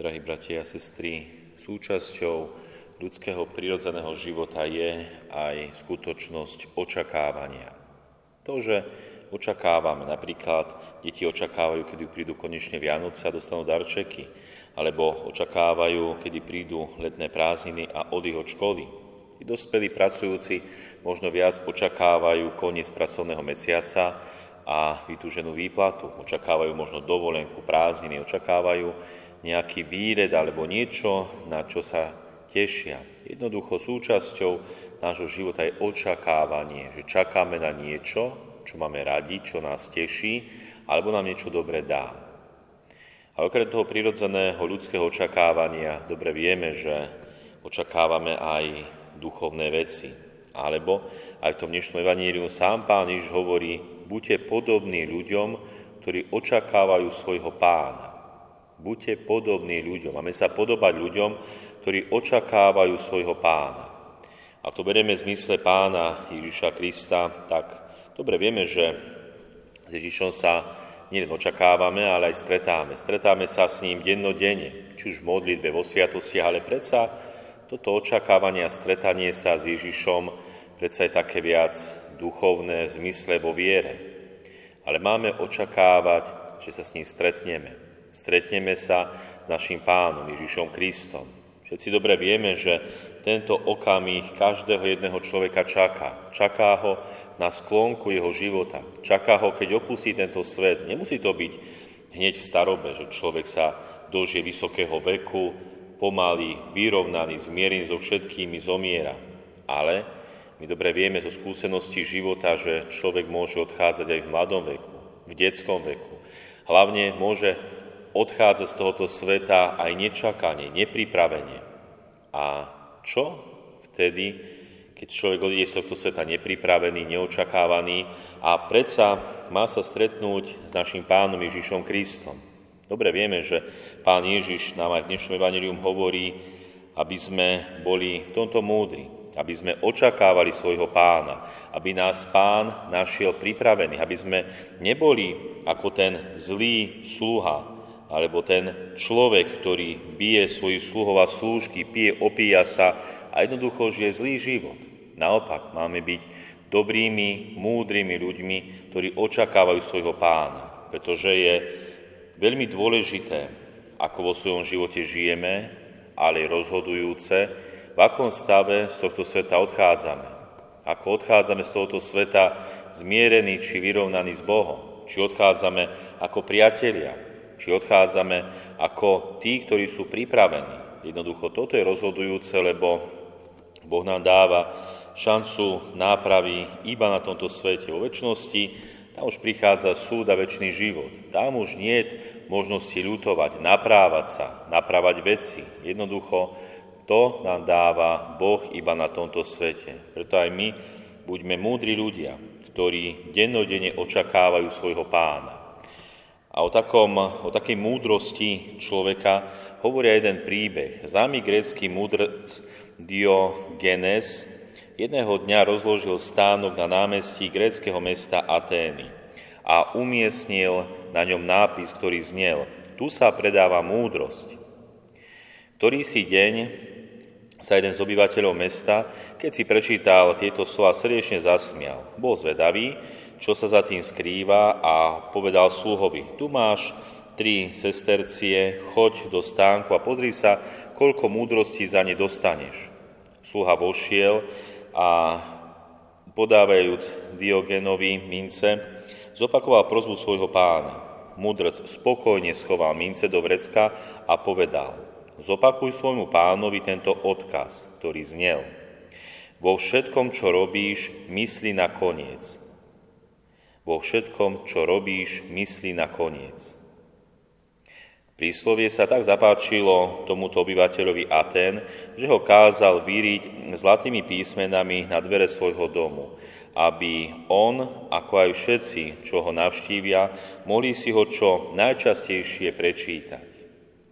drahí bratia a sestry, súčasťou ľudského prirodzeného života je aj skutočnosť očakávania. To, že očakávame, napríklad deti očakávajú, kedy prídu konečne Vianoce a dostanú darčeky, alebo očakávajú, kedy prídu letné prázdniny a odych od školy. I dospelí pracujúci možno viac očakávajú koniec pracovného mesiaca a vytúženú výplatu, očakávajú možno dovolenku, prázdniny, očakávajú nejaký výred alebo niečo, na čo sa tešia. Jednoducho súčasťou nášho života je očakávanie, že čakáme na niečo, čo máme radi, čo nás teší, alebo nám niečo dobre dá. A okrem toho prirodzeného ľudského očakávania dobre vieme, že očakávame aj duchovné veci. Alebo aj v tom dnešnom evaníliu sám Pán Ježiš hovorí, buďte podobní ľuďom, ktorí očakávajú svojho pána. Buďte podobní ľuďom. Máme sa podobať ľuďom, ktorí očakávajú svojho pána. A to berieme v zmysle pána Ježiša Krista, tak dobre vieme, že s Ježišom sa nielen očakávame, ale aj stretáme. Stretáme sa s ním dennodenne, či už v modlitbe, vo sviatosti, ale predsa toto očakávanie a stretanie sa s Ježišom predsa je také viac duchovné v zmysle vo viere. Ale máme očakávať, že sa s ním stretneme stretneme sa s našim pánom Ježišom Kristom. Všetci dobre vieme, že tento okamih každého jedného človeka čaká. Čaká ho na sklonku jeho života. Čaká ho, keď opustí tento svet. Nemusí to byť hneď v starobe, že človek sa dožije vysokého veku, pomaly, vyrovnaný, zmierený so všetkými, zomiera. Ale my dobre vieme zo skúsenosti života, že človek môže odchádzať aj v mladom veku, v detskom veku. Hlavne môže odchádza z tohoto sveta aj nečakanie, nepripravenie. A čo vtedy, keď človek odíde z tohto sveta nepripravený, neočakávaný a predsa má sa stretnúť s našim pánom Ježišom Kristom. Dobre vieme, že pán Ježiš nám aj v dnešnom evanilium hovorí, aby sme boli v tomto múdri, aby sme očakávali svojho pána, aby nás pán našiel pripravený, aby sme neboli ako ten zlý sluha, alebo ten človek, ktorý bije svojich sluhov a slúžky, pije, opíja sa a jednoducho žije zlý život. Naopak, máme byť dobrými, múdrymi ľuďmi, ktorí očakávajú svojho pána, pretože je veľmi dôležité, ako vo svojom živote žijeme, ale rozhodujúce, v akom stave z tohto sveta odchádzame. Ako odchádzame z tohoto sveta zmierení či vyrovnaní s Bohom. Či odchádzame ako priatelia, či odchádzame ako tí, ktorí sú pripravení. Jednoducho toto je rozhodujúce, lebo Boh nám dáva šancu nápravy iba na tomto svete. O väčšnosti tam už prichádza súd a väčší život. Tam už nie je možnosti ľutovať, naprávať sa, naprávať veci. Jednoducho to nám dáva Boh iba na tomto svete. Preto aj my buďme múdri ľudia, ktorí dennodenne očakávajú svojho pána. A o, takom, o takej múdrosti človeka hovorí jeden príbeh. Známy grécky múdrc Diogenes jedného dňa rozložil stánok na námestí gréckého mesta Atény a umiestnil na ňom nápis, ktorý znel Tu sa predáva múdrosť. Ktorý si deň sa jeden z obyvateľov mesta, keď si prečítal tieto slova, srdečne zasmial. Bol zvedavý, čo sa za tým skrýva a povedal sluhovi, tu máš tri sestercie, choď do stánku a pozri sa, koľko múdrosti za ne dostaneš. Sluha vošiel a podávajúc Diogenovi mince, zopakoval prozbu svojho pána. Múdrc spokojne schoval mince do vrecka a povedal, zopakuj svojmu pánovi tento odkaz, ktorý znel. Vo všetkom, čo robíš, mysli na koniec vo všetkom, čo robíš, myslí na koniec. Príslovie sa tak zapáčilo tomuto obyvateľovi Aten, že ho kázal vyriť zlatými písmenami na dvere svojho domu, aby on, ako aj všetci, čo ho navštívia, mohli si ho čo najčastejšie prečítať.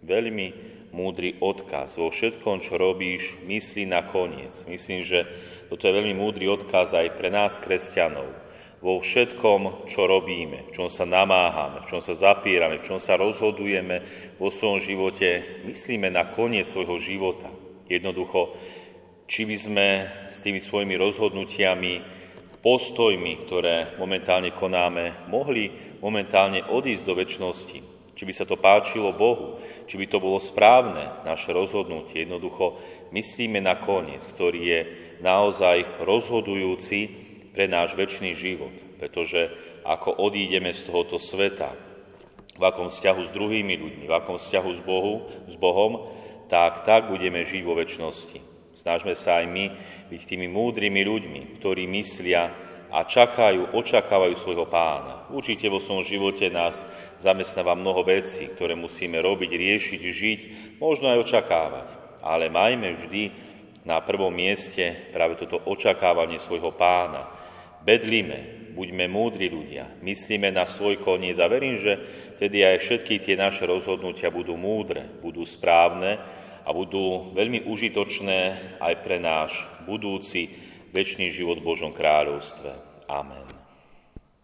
Veľmi múdry odkaz. Vo všetkom, čo robíš, myslí na koniec. Myslím, že toto je veľmi múdry odkaz aj pre nás, kresťanov vo všetkom, čo robíme, v čom sa namáhame, v čom sa zapírame, v čom sa rozhodujeme vo svojom živote, myslíme na koniec svojho života. Jednoducho, či by sme s tými svojimi rozhodnutiami, postojmi, ktoré momentálne konáme, mohli momentálne odísť do väčšnosti. Či by sa to páčilo Bohu, či by to bolo správne, naše rozhodnutie. Jednoducho myslíme na koniec, ktorý je naozaj rozhodujúci pre náš väčší život. Pretože ako odídeme z tohoto sveta, v akom vzťahu s druhými ľuďmi, v akom vzťahu s, Bohu, s Bohom, tak tak budeme žiť vo väčšnosti. Snažme sa aj my byť tými múdrymi ľuďmi, ktorí myslia a čakajú, očakávajú svojho pána. Určite vo svojom živote nás zamestnáva mnoho vecí, ktoré musíme robiť, riešiť, žiť, možno aj očakávať. Ale majme vždy na prvom mieste práve toto očakávanie svojho pána, bedlíme, buďme múdri ľudia, myslíme na svoj koniec a verím, že tedy aj všetky tie naše rozhodnutia budú múdre, budú správne a budú veľmi užitočné aj pre náš budúci väčší život v Božom kráľovstve. Amen.